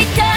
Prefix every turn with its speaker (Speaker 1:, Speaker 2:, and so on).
Speaker 1: した